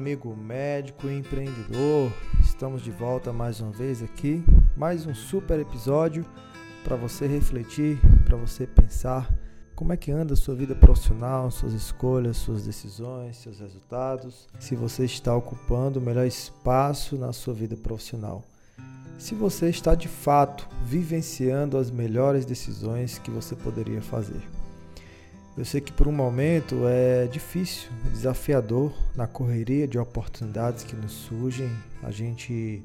amigo médico e empreendedor. Estamos de volta mais uma vez aqui, mais um super episódio para você refletir, para você pensar como é que anda a sua vida profissional, suas escolhas, suas decisões, seus resultados, se você está ocupando o melhor espaço na sua vida profissional. Se você está de fato vivenciando as melhores decisões que você poderia fazer. Eu sei que por um momento é difícil, é desafiador na correria de oportunidades que nos surgem, a gente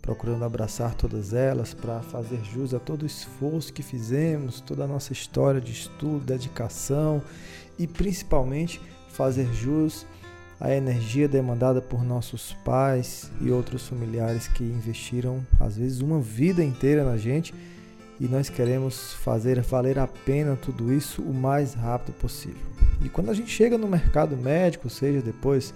procurando abraçar todas elas para fazer jus a todo o esforço que fizemos, toda a nossa história de estudo, dedicação e principalmente fazer jus à energia demandada por nossos pais e outros familiares que investiram às vezes uma vida inteira na gente e nós queremos fazer valer a pena tudo isso o mais rápido possível. E quando a gente chega no mercado médico, seja depois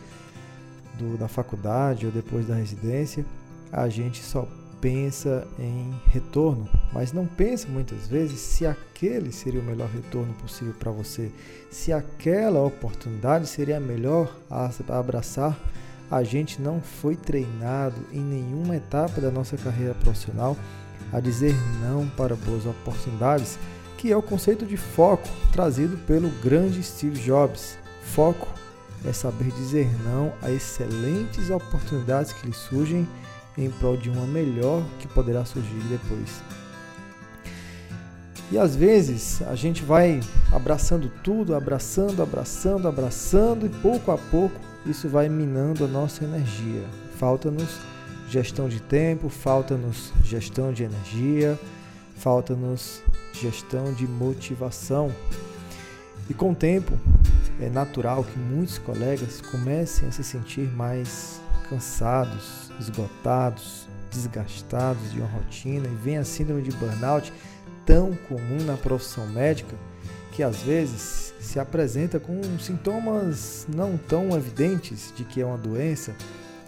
do, da faculdade ou depois da residência, a gente só pensa em retorno, mas não pensa muitas vezes se aquele seria o melhor retorno possível para você, se aquela oportunidade seria a melhor a abraçar. A gente não foi treinado em nenhuma etapa da nossa carreira profissional a dizer não para boas oportunidades, que é o conceito de foco trazido pelo grande Steve Jobs. Foco é saber dizer não a excelentes oportunidades que lhe surgem em prol de uma melhor que poderá surgir depois. E às vezes a gente vai abraçando tudo, abraçando, abraçando, abraçando, e pouco a pouco isso vai minando a nossa energia. Falta-nos gestão de tempo, falta-nos gestão de energia, falta-nos gestão de motivação. E com o tempo, é natural que muitos colegas comecem a se sentir mais cansados, esgotados, desgastados de uma rotina e vem a síndrome de burnout tão comum na profissão médica que às vezes se apresenta com sintomas não tão evidentes de que é uma doença,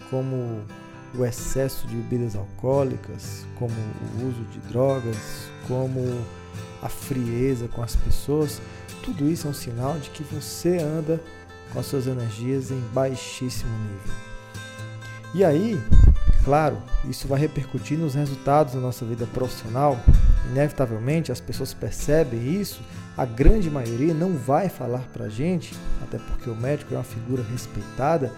como o excesso de bebidas alcoólicas, como o uso de drogas, como a frieza com as pessoas, tudo isso é um sinal de que você anda com as suas energias em baixíssimo nível. E aí, claro, isso vai repercutir nos resultados da nossa vida profissional. Inevitavelmente, as pessoas percebem isso. A grande maioria não vai falar para a gente, até porque o médico é uma figura respeitada,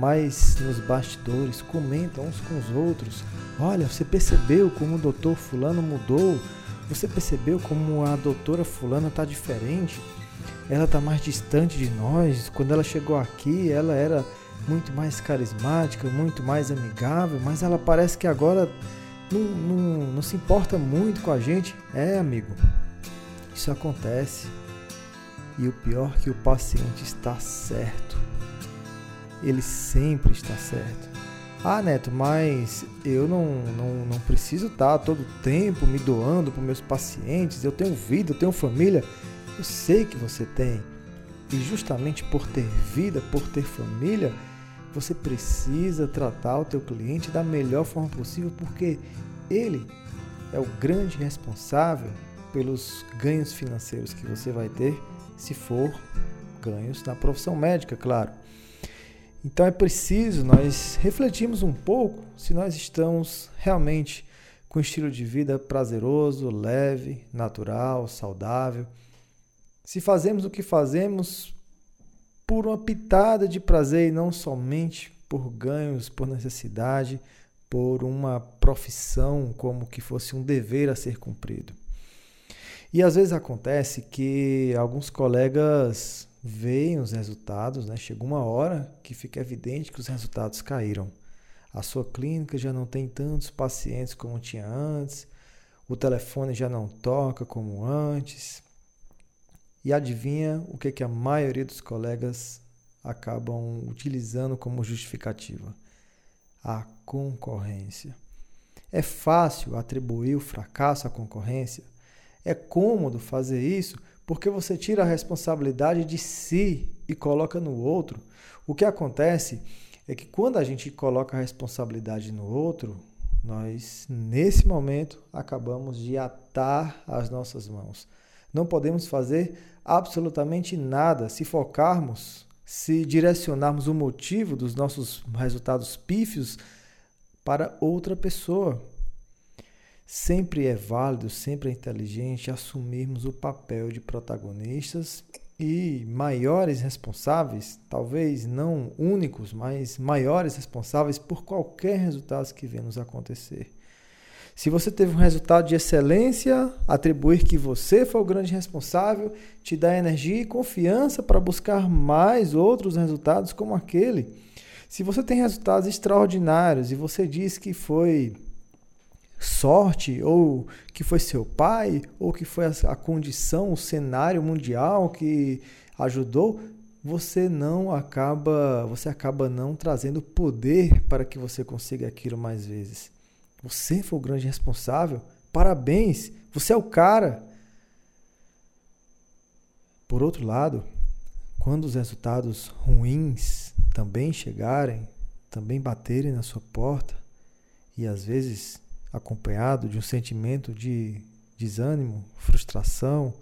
mas nos bastidores comentam uns com os outros. Olha, você percebeu como o doutor fulano mudou? Você percebeu como a doutora fulana está diferente? Ela está mais distante de nós. Quando ela chegou aqui, ela era muito mais carismática, muito mais amigável, mas ela parece que agora não, não, não se importa muito com a gente. É, amigo, isso acontece. E o pior é que o paciente está certo ele sempre está certo. Ah, Neto, mas eu não, não, não preciso estar todo tempo me doando para meus pacientes. Eu tenho vida, eu tenho família. Eu sei que você tem. E justamente por ter vida, por ter família, você precisa tratar o teu cliente da melhor forma possível, porque ele é o grande responsável pelos ganhos financeiros que você vai ter, se for ganhos na profissão médica, claro. Então é preciso nós refletirmos um pouco se nós estamos realmente com um estilo de vida prazeroso, leve, natural, saudável. Se fazemos o que fazemos por uma pitada de prazer e não somente por ganhos, por necessidade, por uma profissão como que fosse um dever a ser cumprido. E às vezes acontece que alguns colegas veem os resultados, né? chega uma hora que fica evidente que os resultados caíram. A sua clínica já não tem tantos pacientes como tinha antes, o telefone já não toca como antes. E adivinha o que, que a maioria dos colegas acabam utilizando como justificativa? A concorrência. É fácil atribuir o fracasso à concorrência? É cômodo fazer isso porque você tira a responsabilidade de si e coloca no outro. O que acontece é que quando a gente coloca a responsabilidade no outro, nós, nesse momento, acabamos de atar as nossas mãos. Não podemos fazer absolutamente nada se focarmos se direcionarmos o motivo dos nossos resultados pífios para outra pessoa. Sempre é válido, sempre é inteligente assumirmos o papel de protagonistas e maiores responsáveis, talvez não únicos, mas maiores responsáveis por qualquer resultado que venha nos acontecer. Se você teve um resultado de excelência, atribuir que você foi o grande responsável te dá energia e confiança para buscar mais outros resultados como aquele. Se você tem resultados extraordinários e você diz que foi sorte, ou que foi seu pai, ou que foi a, condição, o cenário mundial que ajudou, você não acaba, você acaba não trazendo poder para que você consiga aquilo mais vezes. Você foi o grande responsável. Parabéns, você é o cara. Por outro lado, quando os resultados ruins também chegarem, também baterem na sua porta, e às vezes acompanhado de um sentimento de desânimo, frustração,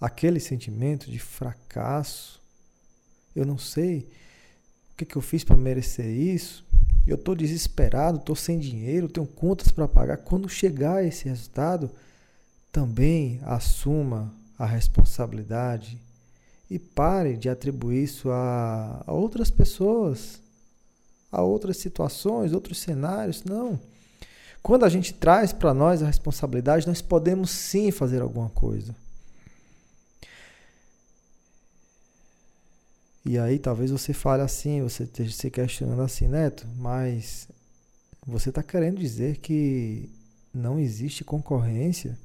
aquele sentimento de fracasso. Eu não sei o que, que eu fiz para merecer isso. Eu estou desesperado, estou sem dinheiro, tenho contas para pagar. Quando chegar esse resultado, também assuma a responsabilidade e pare de atribuir isso a, a outras pessoas, a outras situações, outros cenários. Não. Quando a gente traz para nós a responsabilidade, nós podemos sim fazer alguma coisa. E aí talvez você fale assim, você esteja se questionando assim, Neto, mas você está querendo dizer que não existe concorrência?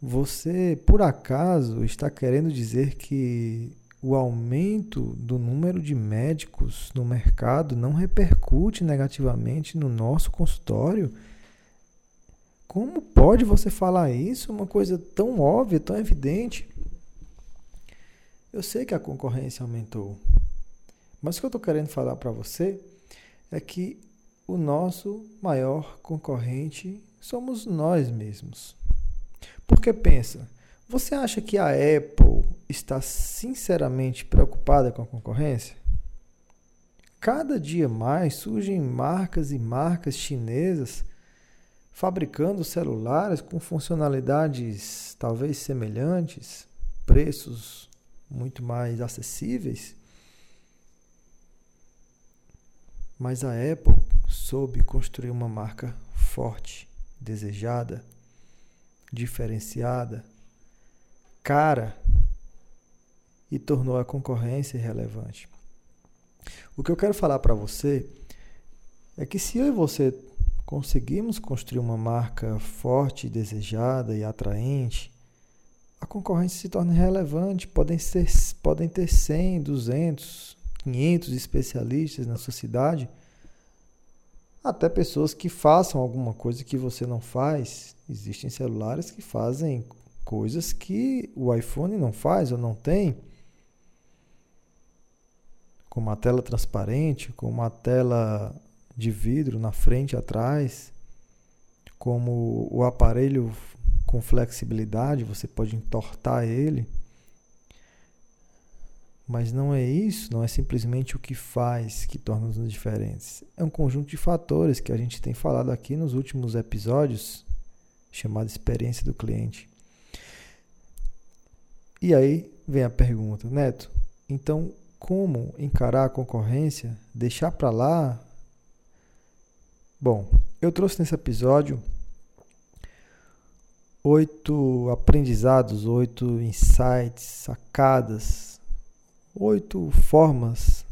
Você, por acaso, está querendo dizer que o aumento do número de médicos no mercado não repercute negativamente no nosso consultório? Como pode você falar isso? Uma coisa tão óbvia, tão evidente. Eu sei que a concorrência aumentou, mas o que eu estou querendo falar para você é que o nosso maior concorrente somos nós mesmos. Porque pensa, você acha que a Apple está sinceramente preocupada com a concorrência? Cada dia mais surgem marcas e marcas chinesas fabricando celulares com funcionalidades talvez semelhantes, preços muito mais acessíveis. Mas a Apple soube construir uma marca forte, desejada, diferenciada, cara e tornou a concorrência irrelevante. O que eu quero falar para você é que se eu e você conseguimos construir uma marca forte, desejada e atraente, a concorrência se torna relevante. Podem, ser, podem ter 100, 200, 500 especialistas na sua cidade, até pessoas que façam alguma coisa que você não faz. Existem celulares que fazem coisas que o iPhone não faz ou não tem. Com uma tela transparente, com uma tela de vidro na frente e atrás, como o aparelho com flexibilidade, você pode entortar ele. Mas não é isso, não é simplesmente o que faz que torna-nos diferentes. É um conjunto de fatores que a gente tem falado aqui nos últimos episódios, chamado experiência do cliente. E aí vem a pergunta, Neto, então como encarar a concorrência, deixar para lá Bom, eu trouxe nesse episódio oito aprendizados, oito insights, sacadas, oito formas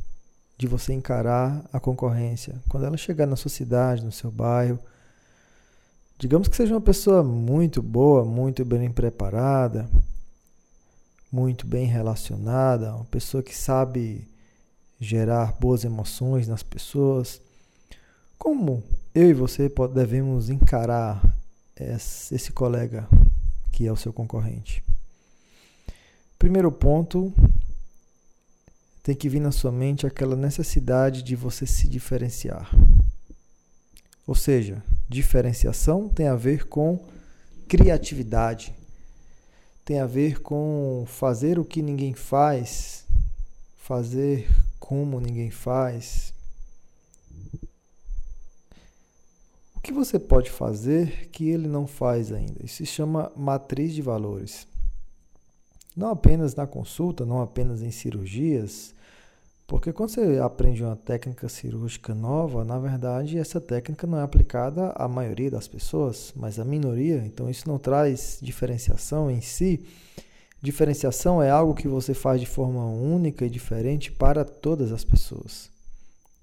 de você encarar a concorrência. Quando ela chegar na sua cidade, no seu bairro, digamos que seja uma pessoa muito boa, muito bem preparada, muito bem relacionada, uma pessoa que sabe gerar boas emoções nas pessoas como eu e você devemos encarar esse colega que é o seu concorrente? Primeiro ponto, tem que vir na sua mente aquela necessidade de você se diferenciar. Ou seja, diferenciação tem a ver com criatividade, tem a ver com fazer o que ninguém faz, fazer como ninguém faz. Que você pode fazer que ele não faz ainda? Isso se chama matriz de valores. Não apenas na consulta, não apenas em cirurgias, porque quando você aprende uma técnica cirúrgica nova, na verdade essa técnica não é aplicada à maioria das pessoas, mas à minoria. Então isso não traz diferenciação em si. Diferenciação é algo que você faz de forma única e diferente para todas as pessoas,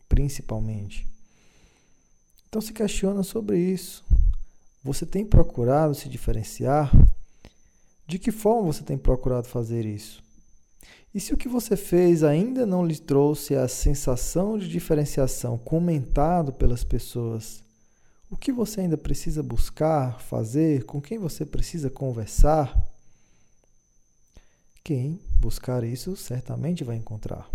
principalmente. Então se questiona sobre isso. Você tem procurado se diferenciar? De que forma você tem procurado fazer isso? E se o que você fez ainda não lhe trouxe a sensação de diferenciação comentado pelas pessoas, o que você ainda precisa buscar, fazer, com quem você precisa conversar? Quem buscar isso certamente vai encontrar.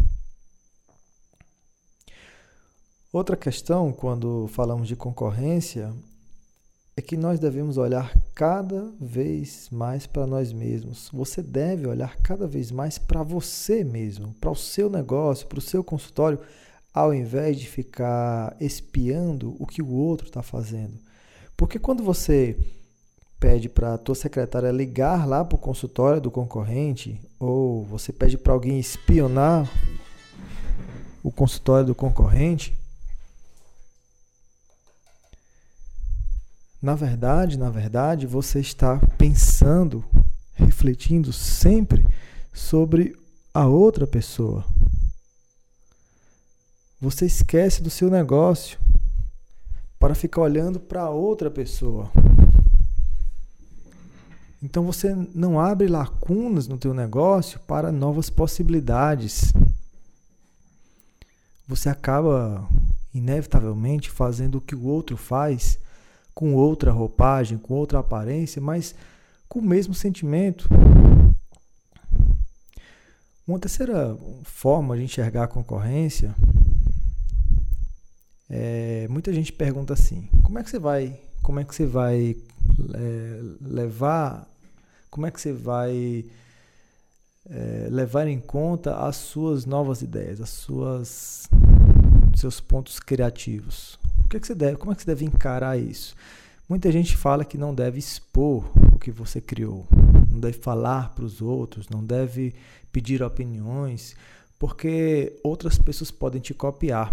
Outra questão, quando falamos de concorrência, é que nós devemos olhar cada vez mais para nós mesmos. Você deve olhar cada vez mais para você mesmo, para o seu negócio, para o seu consultório, ao invés de ficar espiando o que o outro está fazendo. Porque quando você pede para a tua secretária ligar lá para o consultório do concorrente, ou você pede para alguém espionar o consultório do concorrente, na verdade, na verdade, você está pensando, refletindo sempre sobre a outra pessoa. Você esquece do seu negócio para ficar olhando para outra pessoa. Então você não abre lacunas no teu negócio para novas possibilidades. Você acaba inevitavelmente fazendo o que o outro faz com outra roupagem, com outra aparência, mas com o mesmo sentimento. Uma terceira forma de enxergar a concorrência é, muita gente pergunta assim: como é que você vai, como é que você vai é, levar, como é que você vai é, levar em conta as suas novas ideias, as suas seus pontos criativos? O que, é que você deve, como é que você deve encarar isso? Muita gente fala que não deve expor o que você criou, não deve falar para os outros, não deve pedir opiniões, porque outras pessoas podem te copiar.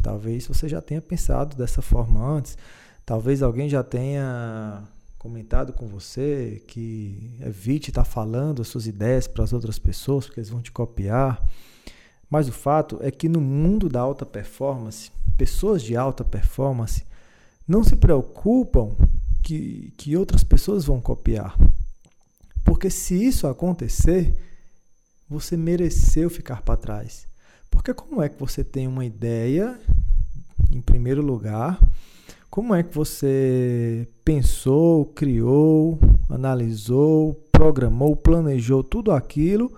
Talvez você já tenha pensado dessa forma antes, talvez alguém já tenha comentado com você que evite estar falando as suas ideias para as outras pessoas, porque eles vão te copiar. Mas o fato é que no mundo da alta performance, pessoas de alta performance não se preocupam que, que outras pessoas vão copiar. Porque se isso acontecer, você mereceu ficar para trás. Porque como é que você tem uma ideia, em primeiro lugar, como é que você pensou, criou, analisou, programou, planejou tudo aquilo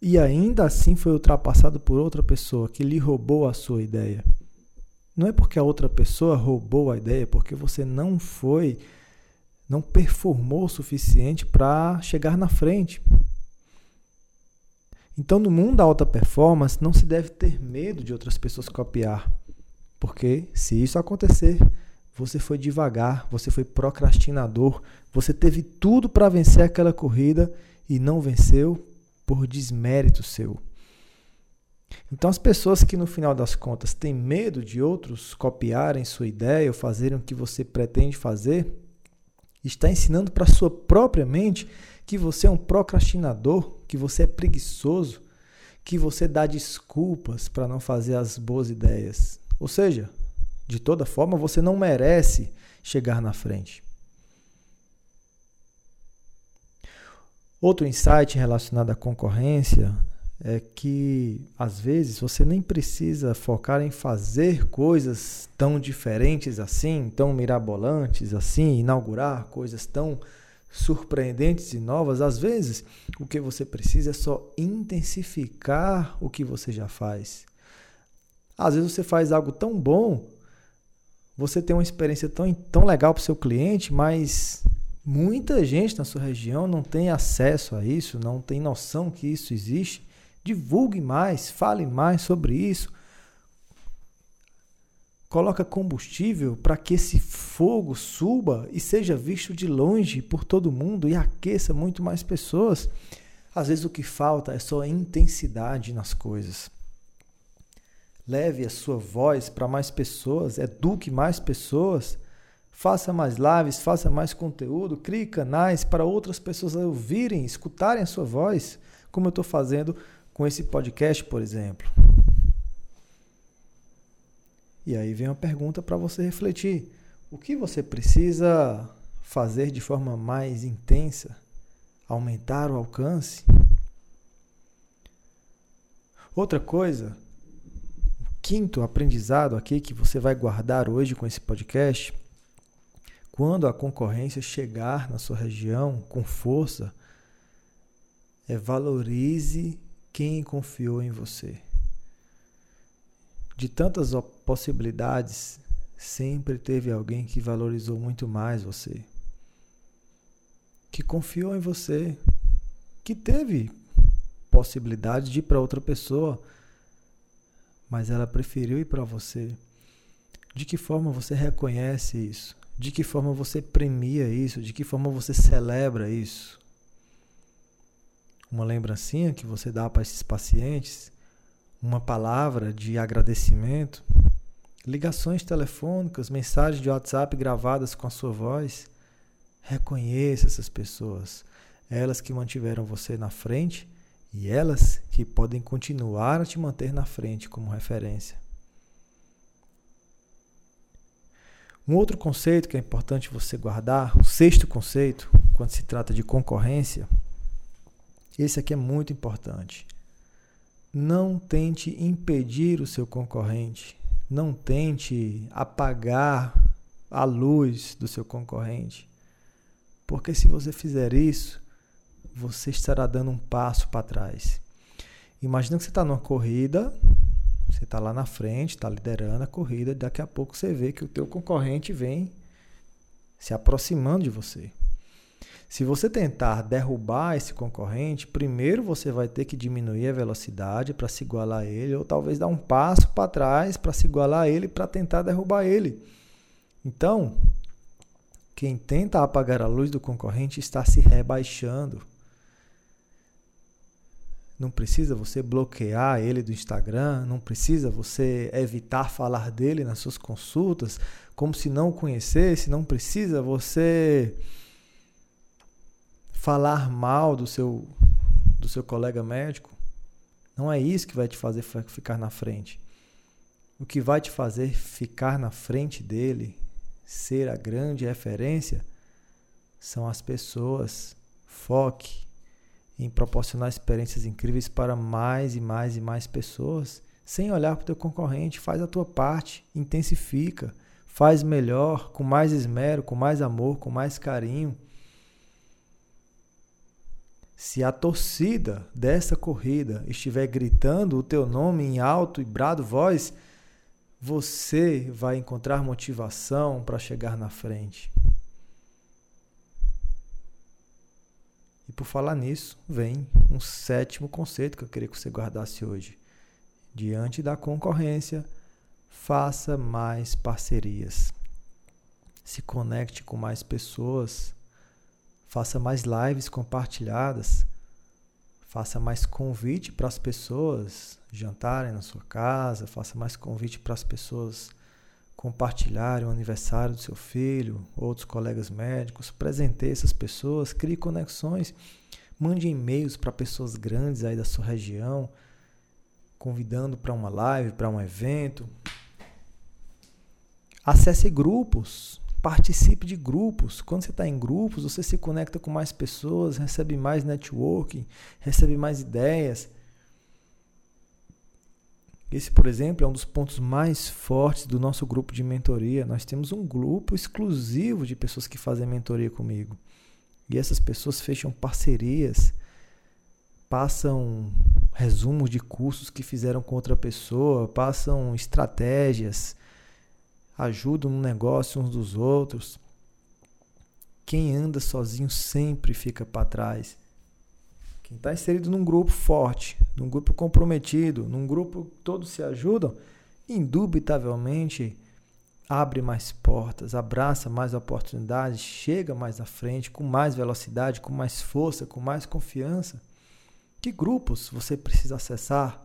e ainda assim foi ultrapassado por outra pessoa que lhe roubou a sua ideia? Não é porque a outra pessoa roubou a ideia, é porque você não foi, não performou o suficiente para chegar na frente. Então, no mundo da alta performance, não se deve ter medo de outras pessoas copiar. Porque se isso acontecer, você foi devagar, você foi procrastinador, você teve tudo para vencer aquela corrida e não venceu por desmérito seu. Então, as pessoas que no final das contas têm medo de outros copiarem sua ideia ou fazerem o que você pretende fazer, está ensinando para sua própria mente que você é um procrastinador, que você é preguiçoso, que você dá desculpas para não fazer as boas ideias. Ou seja, de toda forma, você não merece chegar na frente. Outro insight relacionado à concorrência é que às vezes você nem precisa focar em fazer coisas tão diferentes assim, tão mirabolantes assim, inaugurar coisas tão surpreendentes e novas. Às vezes, o que você precisa é só intensificar o que você já faz. Às vezes você faz algo tão bom, você tem uma experiência tão, tão legal para o seu cliente, mas muita gente na sua região não tem acesso a isso, não tem noção que isso existe Divulgue mais, fale mais sobre isso. Coloca combustível para que esse fogo suba e seja visto de longe por todo mundo e aqueça muito mais pessoas. Às vezes o que falta é só intensidade nas coisas. Leve a sua voz para mais pessoas, eduque mais pessoas, faça mais lives, faça mais conteúdo, crie canais para outras pessoas ouvirem, escutarem a sua voz, como eu estou fazendo com esse podcast, por exemplo. E aí vem uma pergunta para você refletir: o que você precisa fazer de forma mais intensa? Aumentar o alcance? Outra coisa, quinto aprendizado aqui que você vai guardar hoje com esse podcast: quando a concorrência chegar na sua região com força, é valorize quem confiou em você. De tantas possibilidades, sempre teve alguém que valorizou muito mais você, que confiou em você, que teve possibilidade de ir para outra pessoa, mas ela preferiu ir para você. De que forma você reconhece isso? De que forma você premia isso? De que forma você celebra isso? Uma lembrancinha que você dá para esses pacientes, uma palavra de agradecimento, ligações telefônicas, mensagens de WhatsApp gravadas com a sua voz. Reconheça essas pessoas, elas que mantiveram você na frente e elas que podem continuar a te manter na frente como referência. Um outro conceito que é importante você guardar, o sexto conceito, quando se trata de concorrência, esse aqui é muito importante. Não tente impedir o seu concorrente. Não tente apagar a luz do seu concorrente. Porque se você fizer isso, você estará dando um passo para trás. Imagina que você está numa corrida, você está lá na frente, está liderando a corrida, daqui a pouco você vê que o teu concorrente vem se aproximando de você. Se você tentar derrubar esse concorrente, primeiro você vai ter que diminuir a velocidade para se igualar a ele, ou talvez dar um passo para trás para se igualar a ele para tentar derrubar ele. Então, quem tenta apagar a luz do concorrente está se rebaixando. Não precisa você bloquear ele do Instagram, não precisa você evitar falar dele nas suas consultas, como se não o conhecesse, não precisa você falar mal do seu, do seu colega médico, não é isso que vai te fazer ficar na frente. O que vai te fazer ficar na frente dele, ser a grande referência, são as pessoas. Foque em proporcionar experiências incríveis para mais e mais e mais pessoas, sem olhar para o teu concorrente. Faz a tua parte, intensifica, faz melhor, com mais esmero, com mais amor, com mais carinho. Se a torcida dessa corrida estiver gritando o teu nome em alto e brado voz, você vai encontrar motivação para chegar na frente. E por falar nisso, vem um sétimo conceito que eu queria que você guardasse hoje. Diante da concorrência, faça mais parcerias. Se conecte com mais pessoas faça mais lives compartilhadas, faça mais convite para as pessoas jantarem na sua casa, faça mais convite para as pessoas compartilharem o aniversário do seu filho, outros colegas médicos, presenteie essas pessoas, crie conexões, mande e-mails para pessoas grandes aí da sua região, convidando para uma live, para um evento. Acesse grupos, Participe de grupos. Quando você está em grupos, você se conecta com mais pessoas, recebe mais networking, recebe mais ideias. Esse, por exemplo, é um dos pontos mais fortes do nosso grupo de mentoria. Nós temos um grupo exclusivo de pessoas que fazem mentoria comigo. E essas pessoas fecham parcerias, passam resumos de cursos que fizeram com outra pessoa, passam estratégias, ajudam no negócio uns dos outros. Quem anda sozinho sempre fica para trás. quem está inserido num grupo forte, num grupo comprometido, num grupo que todos se ajudam, indubitavelmente abre mais portas, abraça mais oportunidades, chega mais à frente com mais velocidade, com mais força, com mais confiança. Que grupos você precisa acessar?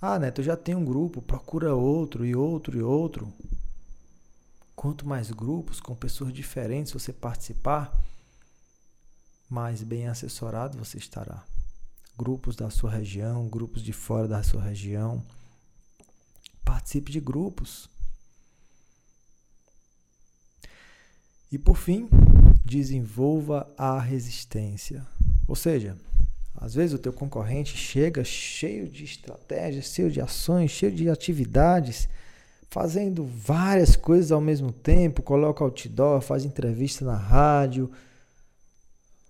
Ah, Neto, eu já tenho um grupo, procura outro e outro e outro. Quanto mais grupos com pessoas diferentes você participar, mais bem assessorado você estará. Grupos da sua região, grupos de fora da sua região. Participe de grupos. E por fim, desenvolva a resistência. Ou seja, às vezes o teu concorrente chega cheio de estratégias, cheio de ações, cheio de atividades, fazendo várias coisas ao mesmo tempo, coloca outdoor, faz entrevista na rádio,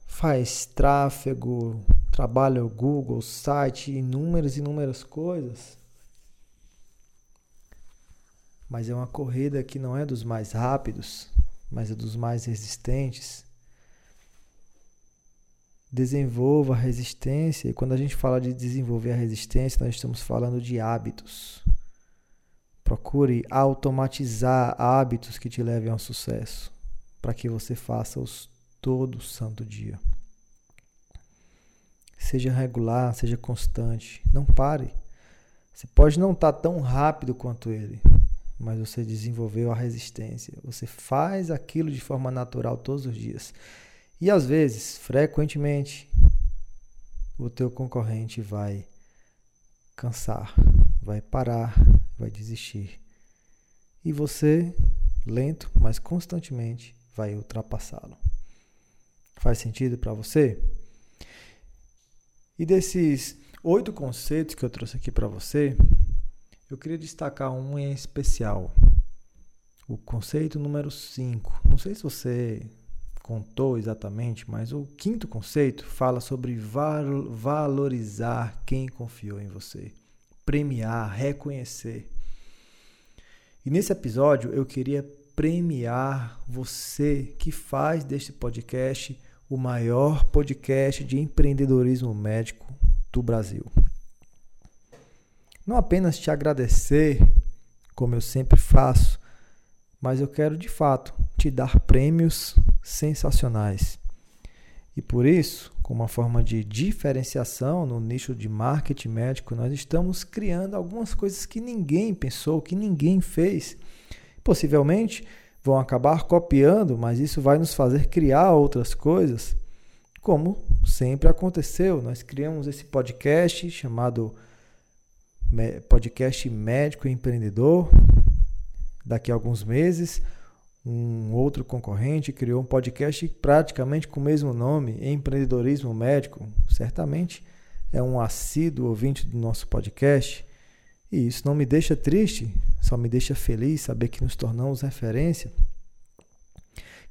faz tráfego, trabalha o Google, site, inúmeras e inúmeras coisas. Mas é uma corrida que não é dos mais rápidos, mas é dos mais resistentes desenvolva a resistência. E quando a gente fala de desenvolver a resistência, nós estamos falando de hábitos. Procure automatizar hábitos que te levem ao sucesso, para que você faça-os todo santo dia. Seja regular, seja constante, não pare. Você pode não estar tão rápido quanto ele, mas você desenvolveu a resistência. Você faz aquilo de forma natural todos os dias. E às vezes, frequentemente, o teu concorrente vai cansar, vai parar, vai desistir. E você, lento, mas constantemente, vai ultrapassá-lo. Faz sentido para você? E desses oito conceitos que eu trouxe aqui para você, eu queria destacar um em especial. O conceito número 5. Não sei se você contou exatamente, mas o quinto conceito fala sobre valorizar quem confiou em você, premiar, reconhecer. E nesse episódio eu queria premiar você que faz deste podcast o maior podcast de empreendedorismo médico do Brasil. Não apenas te agradecer, como eu sempre faço, mas eu quero de fato te dar prêmios sensacionais. E por isso, como uma forma de diferenciação no nicho de marketing médico, nós estamos criando algumas coisas que ninguém pensou, que ninguém fez. Possivelmente vão acabar copiando, mas isso vai nos fazer criar outras coisas, como sempre aconteceu. Nós criamos esse podcast chamado Podcast Médico Empreendedor. Daqui a alguns meses um outro concorrente criou um podcast praticamente com o mesmo nome, Empreendedorismo Médico. Certamente é um assíduo ouvinte do nosso podcast. E isso não me deixa triste, só me deixa feliz saber que nos tornamos referência.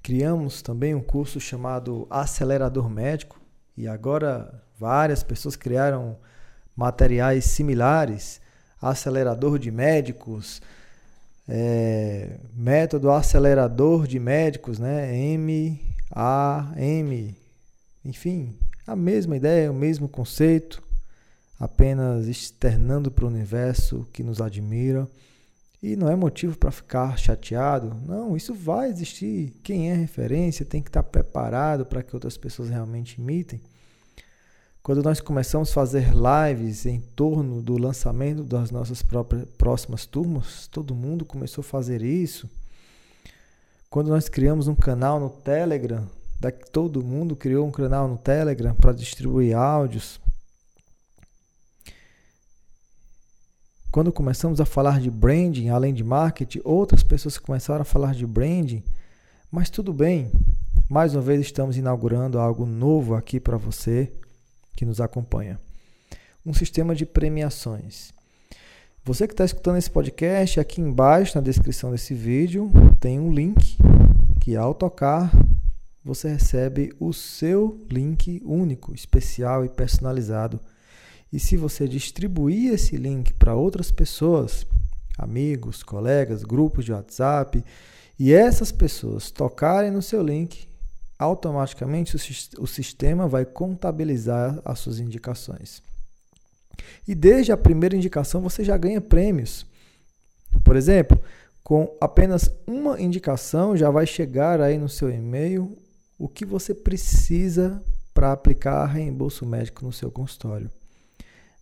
Criamos também um curso chamado Acelerador Médico e agora várias pessoas criaram materiais similares, acelerador de médicos, é, método acelerador de médicos, né? M, A, M, enfim, a mesma ideia, o mesmo conceito, apenas externando para o universo que nos admira. E não é motivo para ficar chateado. Não, isso vai existir. Quem é referência tem que estar preparado para que outras pessoas realmente imitem. Quando nós começamos a fazer lives em torno do lançamento das nossas próprias, próximas turmas, todo mundo começou a fazer isso. Quando nós criamos um canal no Telegram, daqui todo mundo criou um canal no Telegram para distribuir áudios. Quando começamos a falar de branding, além de marketing, outras pessoas começaram a falar de branding. Mas tudo bem, mais uma vez estamos inaugurando algo novo aqui para você, que nos acompanha. Um sistema de premiações. Você que está escutando esse podcast, aqui embaixo na descrição desse vídeo tem um link que ao tocar você recebe o seu link único, especial e personalizado. E se você distribuir esse link para outras pessoas, amigos, colegas, grupos de WhatsApp, e essas pessoas tocarem no seu link, automaticamente o sistema vai contabilizar as suas indicações. E desde a primeira indicação você já ganha prêmios. Por exemplo, com apenas uma indicação já vai chegar aí no seu e-mail o que você precisa para aplicar reembolso médico no seu consultório.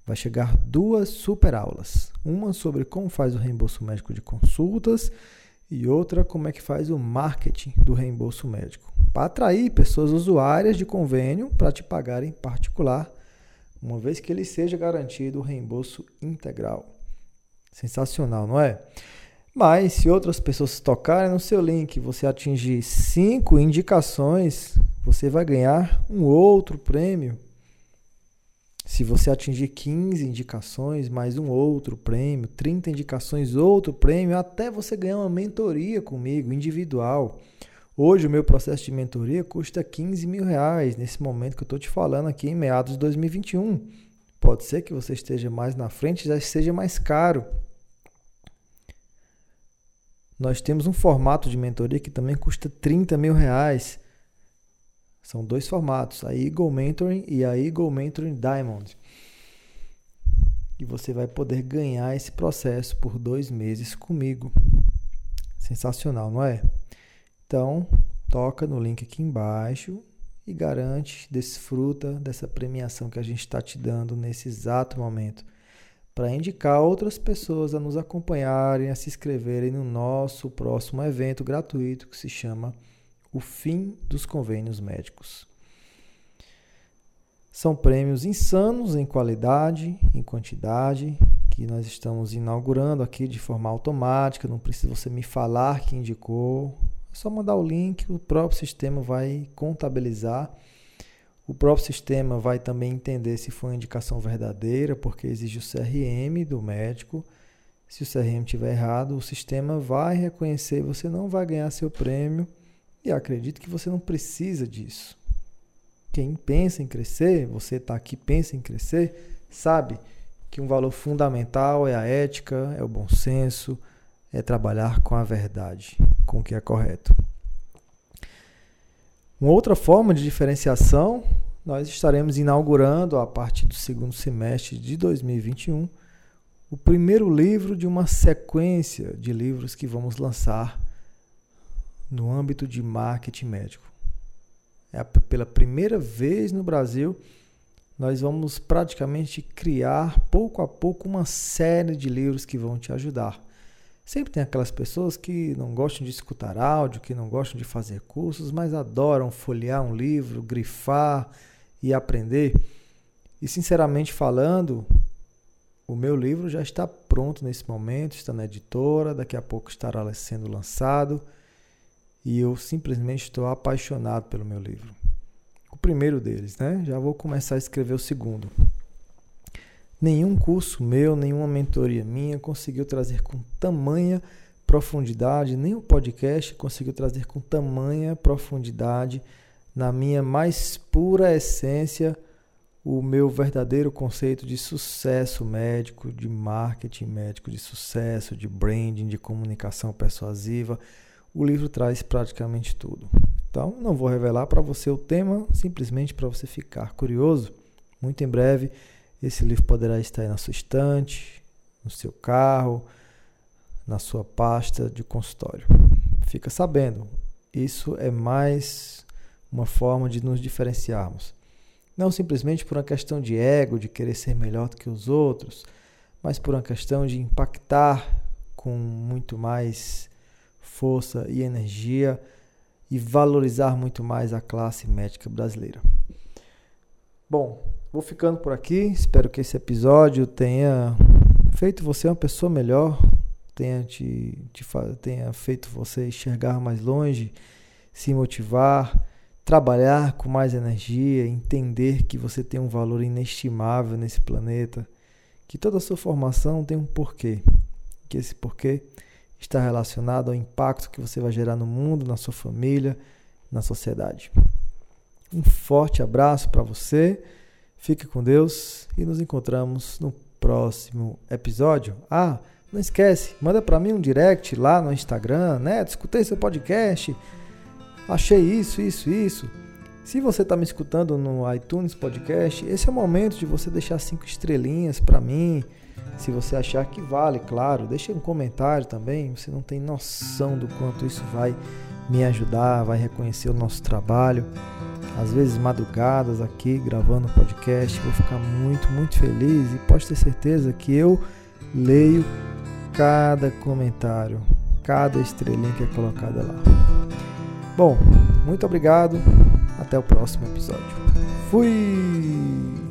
Vai chegar duas super aulas, uma sobre como faz o reembolso médico de consultas e outra como é que faz o marketing do reembolso médico, para atrair pessoas usuárias de convênio para te pagarem particular, uma vez que ele seja garantido o reembolso integral. Sensacional, não é? Mas se outras pessoas tocarem no seu link, você atingir cinco indicações, você vai ganhar um outro prêmio. Se você atingir 15 indicações, mais um outro prêmio, 30 indicações, outro prêmio, até você ganhar uma mentoria comigo, individual. Hoje o meu processo de mentoria custa 15 mil reais, nesse momento que eu estou te falando aqui, em meados de 2021. Pode ser que você esteja mais na frente, já seja mais caro. Nós temos um formato de mentoria que também custa 30 mil reais. São dois formatos, a Eagle Mentoring e a Eagle Mentoring Diamond. E você vai poder ganhar esse processo por dois meses comigo. Sensacional, não é? Então, toca no link aqui embaixo e garante, desfruta dessa premiação que a gente está te dando nesse exato momento para indicar outras pessoas a nos acompanharem, a se inscreverem no nosso próximo evento gratuito que se chama O Fim dos Convênios Médicos. São prêmios insanos em qualidade, em quantidade, que nós estamos inaugurando aqui de forma automática, não precisa você me falar que indicou, é só mandar o link, o próprio sistema vai contabilizar o próprio sistema vai também entender se foi uma indicação verdadeira, porque exige o CRM do médico. Se o CRM estiver errado, o sistema vai reconhecer, você não vai ganhar seu prêmio e acredito que você não precisa disso. Quem pensa em crescer, você está aqui pensa em crescer, sabe que um valor fundamental é a ética, é o bom senso, é trabalhar com a verdade, com o que é correto. Uma outra forma de diferenciação, nós estaremos inaugurando a partir do segundo semestre de 2021 o primeiro livro de uma sequência de livros que vamos lançar no âmbito de marketing médico. É pela primeira vez no Brasil, nós vamos praticamente criar pouco a pouco uma série de livros que vão te ajudar Sempre tem aquelas pessoas que não gostam de escutar áudio, que não gostam de fazer cursos, mas adoram folhear um livro, grifar e aprender. E sinceramente falando, o meu livro já está pronto nesse momento, está na editora, daqui a pouco estará sendo lançado e eu simplesmente estou apaixonado pelo meu livro. O primeiro deles, né? Já vou começar a escrever o segundo. Nenhum curso meu, nenhuma mentoria minha conseguiu trazer com tamanha profundidade, nem o podcast conseguiu trazer com tamanha profundidade na minha mais pura essência o meu verdadeiro conceito de sucesso médico, de marketing médico, de sucesso, de branding, de comunicação persuasiva. O livro traz praticamente tudo. Então, não vou revelar para você o tema, simplesmente para você ficar curioso. Muito em breve esse livro poderá estar aí na sua estante, no seu carro, na sua pasta de consultório. Fica sabendo, isso é mais uma forma de nos diferenciarmos. Não simplesmente por uma questão de ego, de querer ser melhor do que os outros, mas por uma questão de impactar com muito mais força e energia e valorizar muito mais a classe médica brasileira. Bom, Vou ficando por aqui. Espero que esse episódio tenha feito você uma pessoa melhor, tenha, te, te, tenha feito você enxergar mais longe, se motivar, trabalhar com mais energia, entender que você tem um valor inestimável nesse planeta, que toda a sua formação tem um porquê, que esse porquê está relacionado ao impacto que você vai gerar no mundo, na sua família, na sociedade. Um forte abraço para você. Fique com Deus e nos encontramos no próximo episódio. Ah, não esquece, manda para mim um direct lá no Instagram, né? Escutei seu podcast. achei isso, isso, isso. Se você está me escutando no iTunes Podcast, esse é o momento de você deixar cinco estrelinhas para mim. Se você achar que vale, claro, deixe um comentário também. Você não tem noção do quanto isso vai me ajudar, vai reconhecer o nosso trabalho. Às vezes madrugadas aqui gravando podcast, vou ficar muito, muito feliz e pode ter certeza que eu leio cada comentário, cada estrelinha que é colocada lá. Bom, muito obrigado. Até o próximo episódio. Fui!